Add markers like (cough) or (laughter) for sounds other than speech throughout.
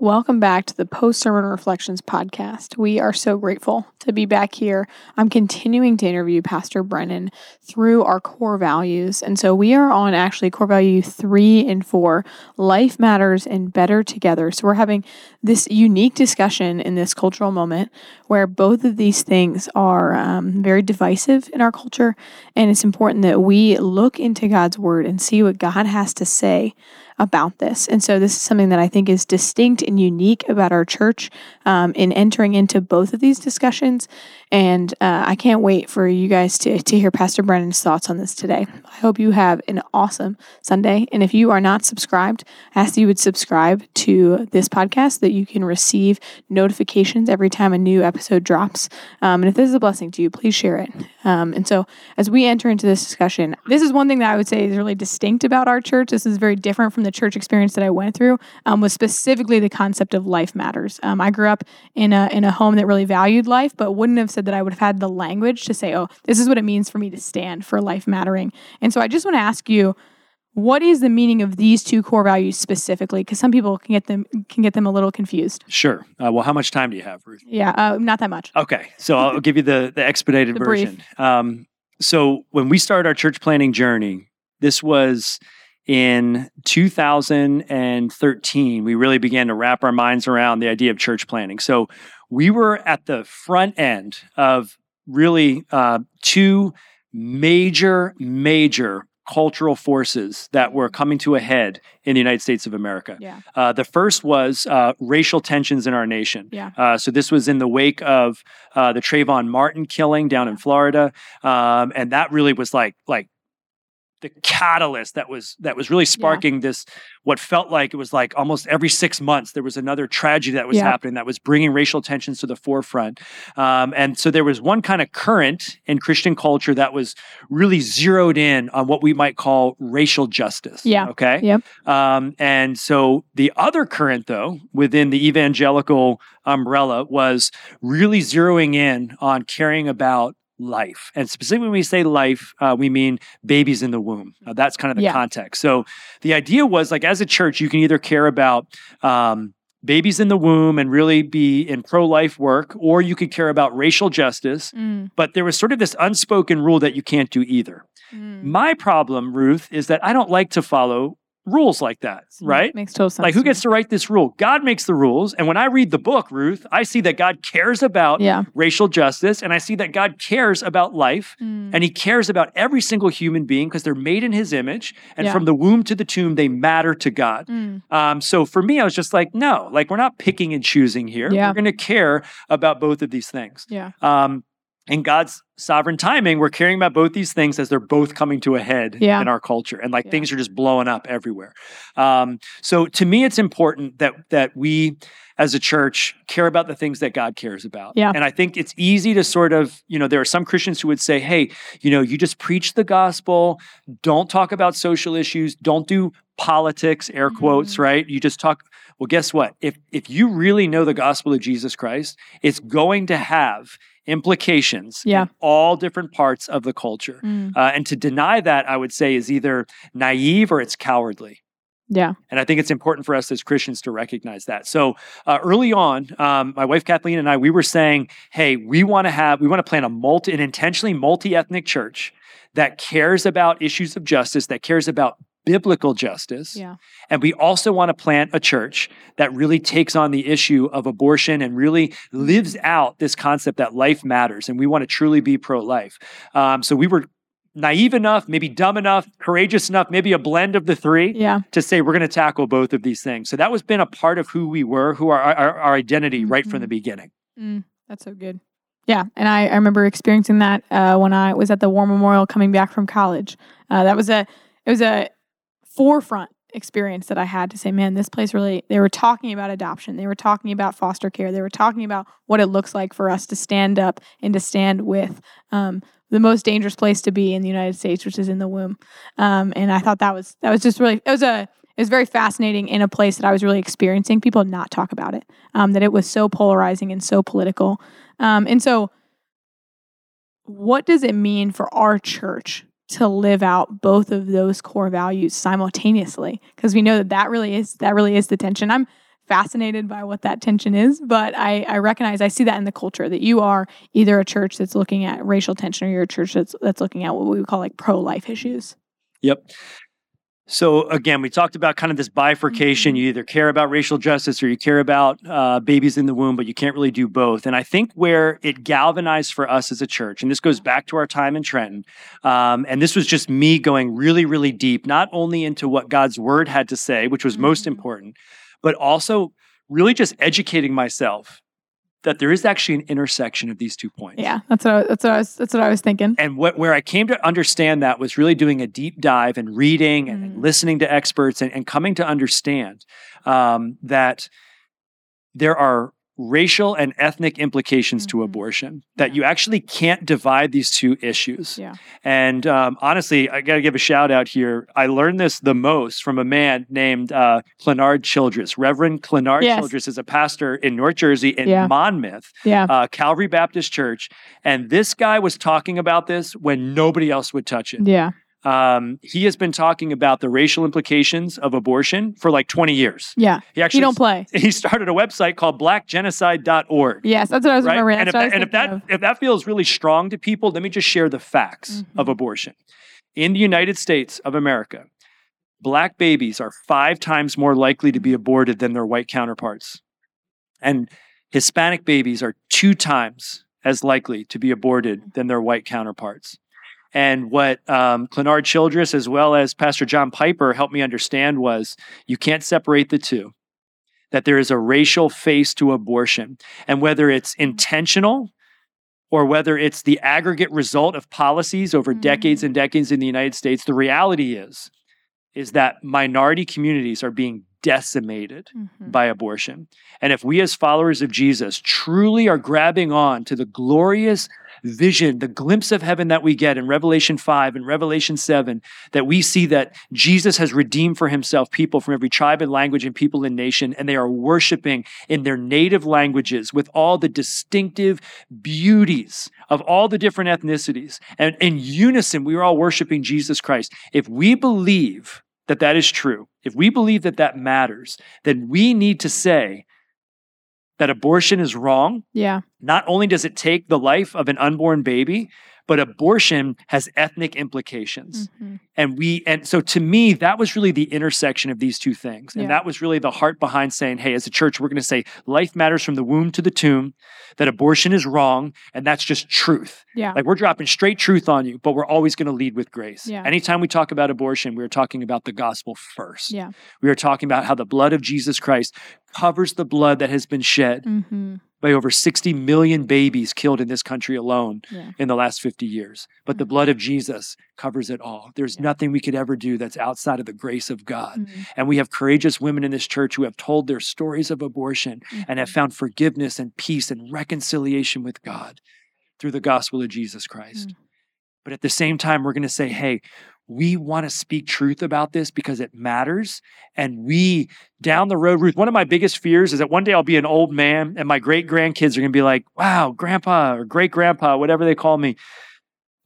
Welcome back to the Post Sermon Reflections podcast. We are so grateful to be back here. I'm continuing to interview Pastor Brennan through our core values. And so we are on actually core value three and four life matters and better together. So we're having this unique discussion in this cultural moment where both of these things are um, very divisive in our culture. And it's important that we look into God's word and see what God has to say about this. And so this is something that I think is distinct and unique about our church um, in entering into both of these discussions. And uh, I can't wait for you guys to, to hear Pastor Brennan's thoughts on this today. I hope you have an awesome Sunday. And if you are not subscribed, I ask that you would subscribe to this podcast so that you can receive notifications every time a new episode drops. Um, and if this is a blessing to you, please share it. Um, and so as we enter into this discussion, this is one thing that I would say is really distinct about our church. This is very different from the church experience that I went through, um, was specifically the concept of life matters. Um, I grew up in a, in a home that really valued life, but wouldn't have said that I would have had the language to say, oh, this is what it means for me to stand for life mattering. And so I just want to ask you, what is the meaning of these two core values specifically? Because some people can get them can get them a little confused. Sure. Uh, well, how much time do you have, Ruth? Yeah, uh, not that much. Okay, so I'll give you the the expedited (laughs) The version. Um, so when we started our church planting journey, this was in 2013. We really began to wrap our minds around the idea of church planting. So we were at the front end of really uh, two major, major cultural forces that were coming to a head in the United States of America. Yeah. Uh, the first was uh, racial tensions in our nation. Yeah. Uh, so this was in the wake of uh, the Trayvon Martin killing down in Florida, um, and that really was like like the catalyst that was that was really sparking this what felt like it was like almost every six months there was another tragedy that was Yeah. happening that was bringing racial tensions to the forefront um, and so there was one kind of current in christian culture that was really zeroed in on what we might call racial justice Yeah. okay Yep. um, and so the other current, though, within the evangelical umbrella was really zeroing in on caring about life. And specifically, when we say life, uh, we mean babies in the womb. Uh, that's kind of the Yeah. context. So the idea was like, as a church, you can either care about um, babies in the womb and really be in pro life work, or you could care about racial justice. Mm, But there was sort of this unspoken rule that you can't do either. mm. My problem, Ruth, is that I don't like to follow rules like that, right? Makes total sense. Like, who gets to write this rule? God makes the rules. And when I read the book, Ruth, I see that God cares about Yeah. racial justice. And I see that God cares about life. Mm. And he cares about every single human being because they're made in his image. And Yeah. from the womb to the tomb, they matter to God. Mm. Um, so for me, I was just like, no, like, we're not picking and choosing here. Yeah. We're going to care about both of these things. Yeah. Um, in God's sovereign timing, we're caring about both these things as they're both coming to a head Yeah. in our culture, and like Yeah. things are just blowing up everywhere. Um, so to me, it's important that that we, as a church, care about the things that God cares about. Yeah. And I think it's easy to sort of, you know, there are some Christians who would say, "Hey, you know, you just preach the gospel. Don't talk about social issues. Don't do politics." Air quotes, Mhm. right? You just talk. Well, guess what? If if you really know the gospel of Jesus Christ, it's going to have implications Yeah. in all different parts of the culture. Mm. Uh, and to deny that, I would say, is either naive or it's cowardly. Yeah. And I think it's important for us as Christians to recognize that. So uh, early on, um, my wife Kathleen and I, we were saying, "Hey, we want to have, we want to plan a multi, an intentionally multi-ethnic church that cares about issues of justice, that cares about biblical justice, Yeah. and we also want to plant a church that really takes on the issue of abortion and really lives out this concept that life matters. And we want to truly be pro life. Um, so we were naive enough, maybe dumb enough, courageous enough, maybe a blend of the three Yeah. to say we're going to tackle both of these things. So that was been a part of who we were, who are our, our identity right from Mhm. the beginning. Mm, that's so good. Yeah, and I, I remember experiencing that uh, when I was at the War Memorial coming back from college. Uh, that was a it was a forefront experience that I had to say, man, this place really. They were talking about adoption. They were talking about foster care. They were talking about what it looks like for us to stand up and to stand with um, the most dangerous place to be in the United States, which is in the womb. Um, and I thought that was that was just really it was a it was very fascinating in a place that I was really experiencing people not talk about it. Um, that it was so polarizing and so political. Um, and so, what does it mean for our church to live out both of those core values simultaneously? Because we know that that really is that really is the tension. I'm fascinated by what that tension is, but I, I recognize I see that in the culture that you are either a church that's looking at racial tension or you're a church that's that's looking at what we would call like pro life issues. Yep. So again, we talked about kind of this bifurcation. Mhm. You either care about racial justice or you care about uh, babies in the womb, but you can't really do both. And I think where it galvanized for us as a church, and this goes back to our time in Trenton, um, and this was just me going really, really deep, not only into what God's word had to say, which was most Mhm. important, but also really just educating myself that there is actually an intersection of these two points. Yeah, that's what I, that's what I was that's what I was thinking. And what where I came to understand that was really doing a deep dive and reading and, and Mm. listening to experts and, and coming to understand um, that there are racial and ethnic implications to Mhm. abortion. That Yeah. you actually can't divide these two issues. Yeah. And um, honestly, I got to give a shout out here. I learned this the most from a man named uh, Clenard Childress. Reverend Clenard Yes. Childress is a pastor in North Jersey in Yeah. Monmouth uh, Calvary Baptist Church, and this guy was talking about this when nobody else would touch it. yeah. Um, he has been talking about the racial implications of abortion for like 20 years. Yeah. He actually don't play. (laughs) he started a website called blackgenocide.org. Yes, that's what I was Right? remembering. And if, that, and if that of. if that feels really strong to people, let me just share the facts of Mhm. abortion. In the United States of America, black babies are five times more likely to be aborted than their white counterparts. And Hispanic babies are two times as likely to be aborted than their white counterparts. And what um, Clenard Childress, as well as Pastor John Piper, helped me understand was you can't separate the two. That there is a racial face to abortion. And whether it's intentional or whether it's the aggregate result of policies over decades Mhm. and decades in the United States, the reality is, is that minority communities are being decimated Mhm. by abortion. And if we as followers of Jesus truly are grabbing on to the glorious vision, the glimpse of heaven that we get in Revelation 5 and Revelation 7, that we see that Jesus has redeemed for himself people from every tribe and language and people and nation, and they are worshiping in their native languages with all the distinctive beauties of all the different ethnicities. And in unison, we are all worshiping Jesus Christ. If we believe that that is true, if we believe that that matters, then we need to say that abortion is wrong. Yeah. Not only does it take the life of an unborn baby, but abortion has ethnic implications. Mhm. And we, and so to me, that was really the intersection of these two things. And Yeah. that was really the heart behind saying, hey, as a church, we're going to say life matters from the womb to the tomb, that abortion is wrong, and that's just truth. Yeah. Like we're dropping straight truth on you, but we're always going to lead with grace. Yeah. Anytime we talk about abortion, we're talking about the gospel first. Yeah. We are talking about how the blood of Jesus Christ covers the blood that has been shed hmm by over 60 million babies killed in this country alone Yeah. in the last 50 years. But the blood of Jesus covers it all. There's Yeah. nothing we could ever do that's outside of the grace of God. Mhm. And we have courageous women in this church who have told their stories of abortion and have Mhm. found forgiveness and peace and reconciliation with God through the gospel of Jesus Christ. Mm. But at the same time, we're going to say, hey, we want to speak truth about this because it matters. And we, down the road, Ruth, one of my biggest fears is that one day I'll be an old man and my great grandkids are going to be like, wow, grandpa or great grandpa, whatever they call me.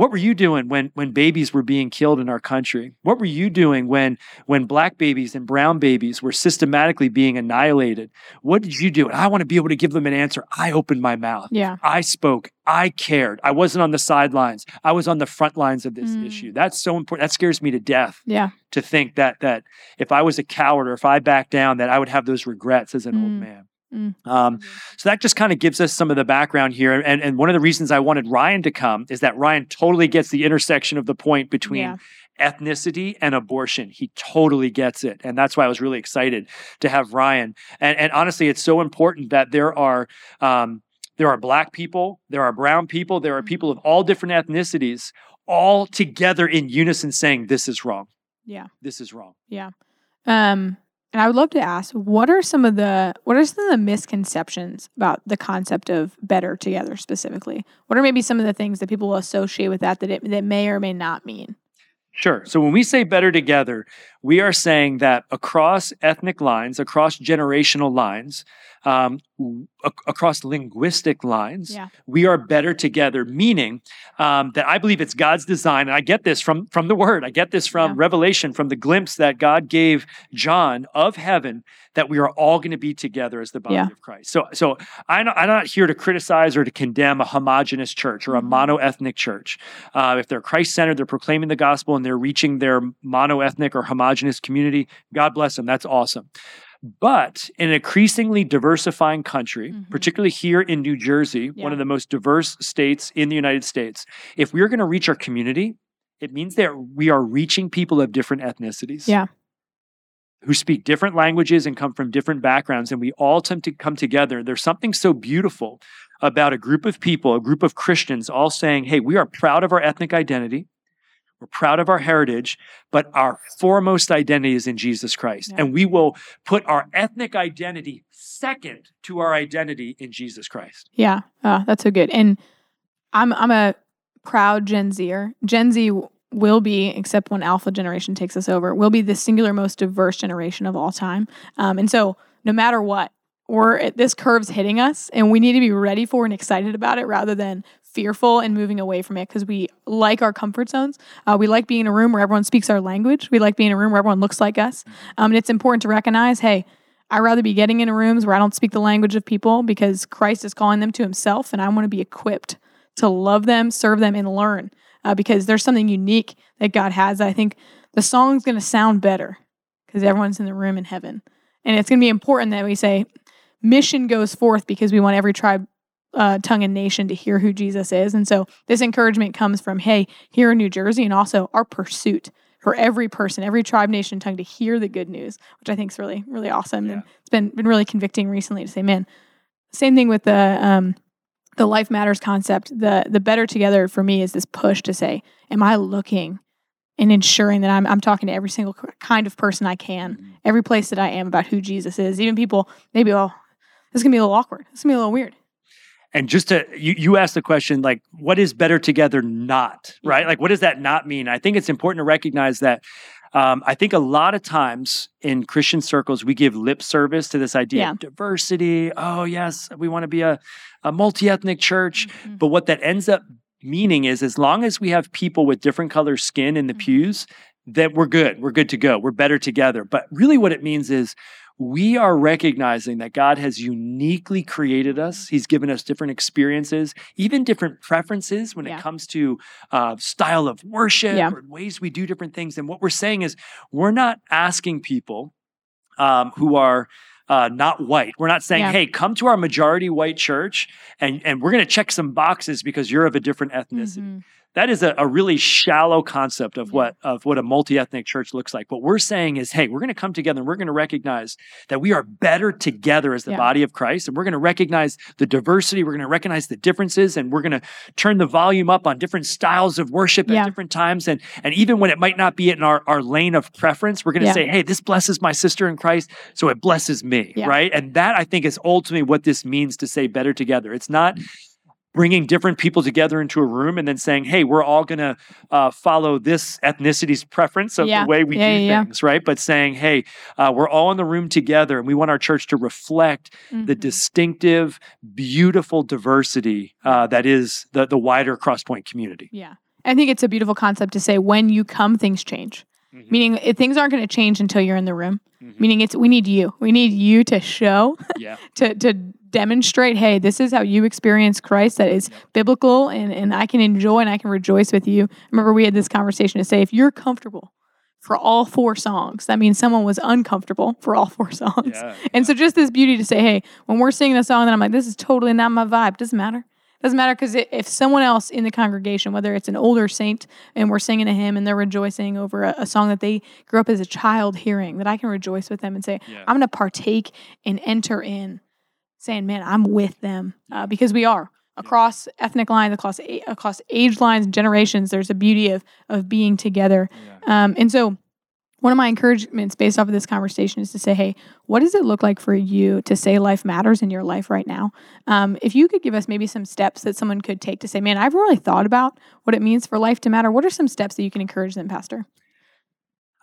What were you doing when when babies were being killed in our country? What were you doing when when black babies and brown babies were systematically being annihilated? What did you do? And I want to be able to give them an answer. I opened my mouth. Yeah. I spoke. I cared. I wasn't on the sidelines. I was on the front lines of this Mm. issue. That's so important. That scares me to death Yeah. to think that that if I was a coward or if I backed down, that I would have those regrets as an old Mm. man. Mm. Um, so that just kind of gives us some of the background here. And, and one of the reasons I wanted Ryan to come is that Ryan totally gets the intersection of the point between Yeah. ethnicity and abortion. He totally gets it. And that's why I was really excited to have Ryan. And, and honestly, it's so important that there are um, there are black people, there are brown people, there are people of all different ethnicities all together in unison saying this is wrong. Yeah. This is wrong. Yeah. Um, and I would love to ask, what are some of the what are some of the misconceptions about the concept of better together specifically? What are maybe some of the things that people will associate with that that it that may or may not mean? Sure. So when we say better together, we are saying that across ethnic lines, across generational lines, um, ac- across linguistic lines, Yeah. we are better together. Meaning um, that I believe it's God's design, and I get this from from the Word. I get this from Yeah. Revelation, from the glimpse that God gave John of heaven, that we are all going to be together as the body Yeah. of Christ. So, so I'm not, I'm not here to criticize or to condemn a homogenous church or a Mhm. mono-ethnic church. Uh, if they're Christ-centered, they're proclaiming the gospel, and they're reaching their mono-ethnic or homogenous community. God bless them. That's awesome. But in an increasingly diversifying country, Mhm. particularly here in New Jersey, Yeah. one of the most diverse states in the United States, if we're going to reach our community, it means that we are reaching people of different ethnicities. Yeah. Who speak different languages and come from different backgrounds, and we all tend to come together. There's something so beautiful about a group of people, a group of Christians, all saying, Hey, we are proud of our ethnic identity. We're proud of our heritage, but our foremost identity is in Jesus Christ. Yeah. And we will put our ethnic identity second to our identity in Jesus Christ. Yeah, uh, that's so good. And I'm I'm a proud Gen Zer. Gen Z will be, except when Alpha generation takes us over, will be the singular most diverse generation of all time. Um, and so, no matter what, we're this curve's hitting us, and we need to be ready for and excited about it rather than fearful and moving away from it because we like our comfort zones. Uh, we like being in a room where everyone speaks our language. We like being in a room where everyone looks like us. Um, and it's important to recognize, hey, I'd rather be getting into rooms where I don't speak the language of people because Christ is calling them to himself and I want to be equipped to love them, serve them, and learn uh, because there's something unique that God has. I think the song's going to sound better because everyone's in the room in heaven. And it's going to be important that we say, mission goes forth because we want every tribe, uh, tongue, and nation to hear who Jesus is. And so this encouragement comes from, hey, here in New Jersey, and also our pursuit for every person, every tribe, nation, tongue to hear the good news, which I think is really, really awesome. Yeah. And it's been been really convicting recently to say, man, same thing with the um, the life matters concept. The the better together for me is this push to say, am I looking and ensuring that I'm I'm talking to every single kind of person I can, every place that I am about who Jesus is. Even people maybe, oh, this is gonna be a little awkward. This is gonna be a little weird. And just to you, you asked the question like, what is better together not? Right? Like, what does that not mean? I think it's important to recognize that. Um, I think a lot of times in Christian circles, we give lip service to this idea Yeah. of diversity. Oh, yes, we want to be a, a multi ethnic church. But what that ends up meaning is as long as we have people with different color skin in the Mhm. pews, that we're good. We're good to go. We're better together. But really, what it means is we are recognizing that God has uniquely created us. He's given us different experiences, even different preferences when Yeah. it comes to uh, style of worship Yeah. or ways we do different things. And what we're saying is we're not asking people um, who are uh, not white. We're not saying, Yeah. "Hey, come to our majority white church, and and we're going to check some boxes because you're of a different ethnicity." Mhm. That is a, a really shallow concept of what of what a multi-ethnic church looks like. What we're saying is, hey, we're going to come together and we're going to recognize that we are better together as the Yeah. body of Christ, and we're going to recognize the diversity. We're going to recognize the differences, and we're going to turn the volume up on different styles of worship Yeah. at different times. And and even when it might not be in our, our lane of preference, we're going to Yeah. say, hey, this blesses my sister in Christ, so it blesses me, right? And that I think is ultimately what this means to say better together. It's not mm. Bringing different people together into a room and then saying, "Hey, we're all going to uh, follow this ethnicity's preference of Yeah. the way we Yeah, do yeah, things," right? But saying, "Hey, uh, we're all in the room together, and we want our church to reflect the Mhm. distinctive, beautiful diversity uh, that is the the wider Crosspoint community." Yeah. I think it's a beautiful concept to say when you come, things change. Mhm. Meaning it, things aren't going to change until you're in the room. Mhm. Meaning it's we need you. We need you to show, Yeah. (laughs) to to demonstrate, hey, this is how you experience Christ that is biblical and, and I can enjoy and I can rejoice with you. Remember we had this conversation to say if you're comfortable for all four songs, that means someone was uncomfortable for all four (laughs) songs. Yeah. And so just this beauty to say, hey, when we're singing a song that I'm like, this is totally not my vibe, doesn't matter. Doesn't matter because if someone else in the congregation, whether it's an older saint and we're singing a hymn and they're rejoicing over a, a song that they grew up as a child hearing, that I can rejoice with them and say, Yeah. I'm going to partake and enter in, saying, man, I'm with them uh, because we are across ethnic lines, across a- across age lines, generations. There's a beauty of of being together. Yeah. Um, and so, one of my encouragements based off of this conversation is to say, hey, what does it look like for you to say life matters in your life right now? Um, if you could give us maybe some steps that someone could take to say, man, I've really thought about what it means for life to matter. What are some steps that you can encourage them, Pastor?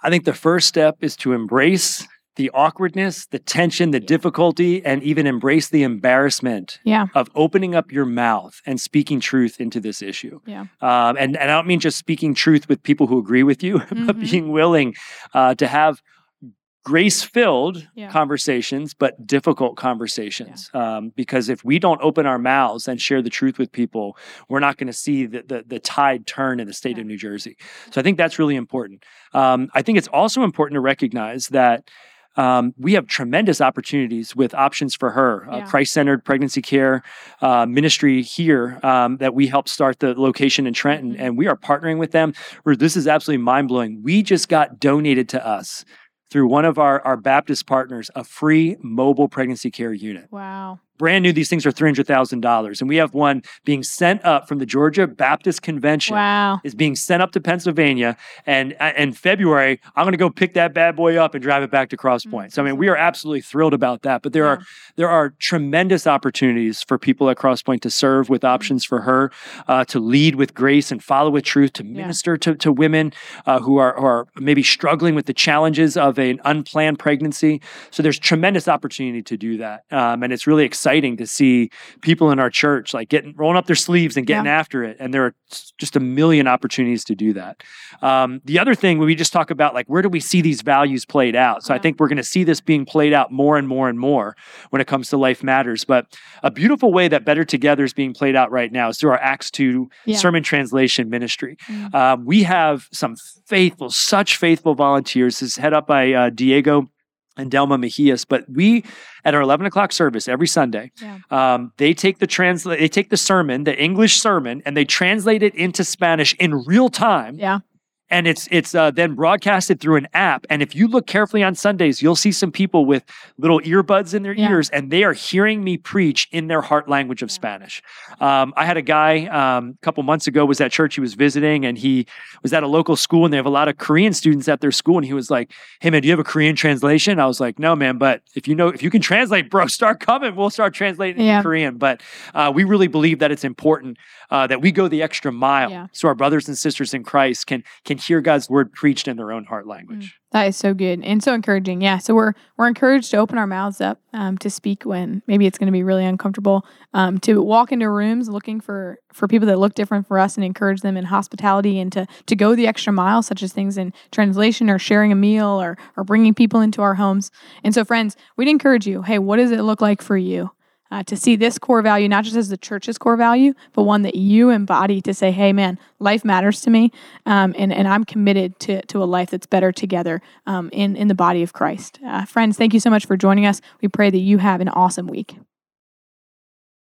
I think the first step is to embrace the awkwardness, the tension, the difficulty, and even embrace the embarrassment Yeah. of opening up your mouth and speaking truth into this issue. Yeah. Um, and, and I don't mean just speaking truth with people who agree with you, (laughs) but Mhm. being willing uh, to have grace filled Yeah. conversations, but difficult conversations. Um, because if we don't open our mouths and share the truth with people, we're not going to see the, the, the tide turn in the state Yeah. of New Jersey. So I think that's really important. Um, I think it's also important to recognize that. Um, we have tremendous opportunities with options for her, uh, Yeah. Christ centered pregnancy care uh, ministry here um, that we helped start the location in Trenton, Mhm. and we are partnering with them. This is absolutely mind blowing. We just got donated to us through one of our, our Baptist partners a free mobile pregnancy care unit. Wow. Brand new, these things are $300,000. And we have one being sent up from the Georgia Baptist Convention Wow. is being sent up to Pennsylvania. And uh, in February, I'm going to go pick that bad boy up and drive it back to Cross Mm, Point. So I mean, we are absolutely thrilled about that. But there are there are tremendous opportunities for people at Cross Point to serve with options for her, uh, to lead with grace and follow with truth, to Yeah. minister to, to women uh, who are who are maybe struggling with the challenges of an unplanned pregnancy. So there's tremendous opportunity to do that, um, and it's really exciting to see people in our church like getting rolling up their sleeves and getting after it. And there are just a million opportunities to do that. Um, the other thing when we just talk about, like where do we see these values played out? So I think we're going to see this being played out more and more and more when it comes to life matters. But a beautiful way that Better Together is being played out right now is through our Acts two Yeah. sermon translation ministry. Mm. Um, we have some faithful, such faithful volunteers. This is head up by uh, Diego and Delma Mejias. But we, at our 11 o'clock service every Sunday, Yeah. um, they take the translate, they take the sermon, the English sermon, and they translate it into Spanish in real time Yeah. And it's it's uh, then broadcasted through an app. And if you look carefully on Sundays, you'll see some people with little earbuds in their Yeah. ears, and they are hearing me preach in their heart language of Yeah. Spanish. Um, I had a guy um, a couple months ago was at church. He was visiting, and he was at a local school, and they have a lot of Korean students at their school. And he was like, "Hey man, do you have a Korean translation?" I was like, "No man, but if you know if you can translate, bro, (laughs) start coming. We'll start translating Yeah. in Korean." But uh, we really believe that it's important uh, that we go the extra mile so our brothers and sisters in Christ can can hear God's word preached in their own heart language. That is so good and so encouraging. Yeah. So we're we're encouraged to open our mouths up um, to speak when maybe it's going to be really uncomfortable. Um, to walk into rooms looking for for people that look different for us and encourage them in hospitality and to to go the extra mile, such as things in translation or sharing a meal or or bringing people into our homes. And so, friends, we'd encourage you. Hey, what does it look like for you? Uh, to see this core value, not just as the church's core value, but one that you embody to say, hey, man, life matters to me. Um, and, and I'm committed to, to a life that's better together um, in, in the body of Christ. Uh, friends, thank you so much for joining us. We pray that you have an awesome week.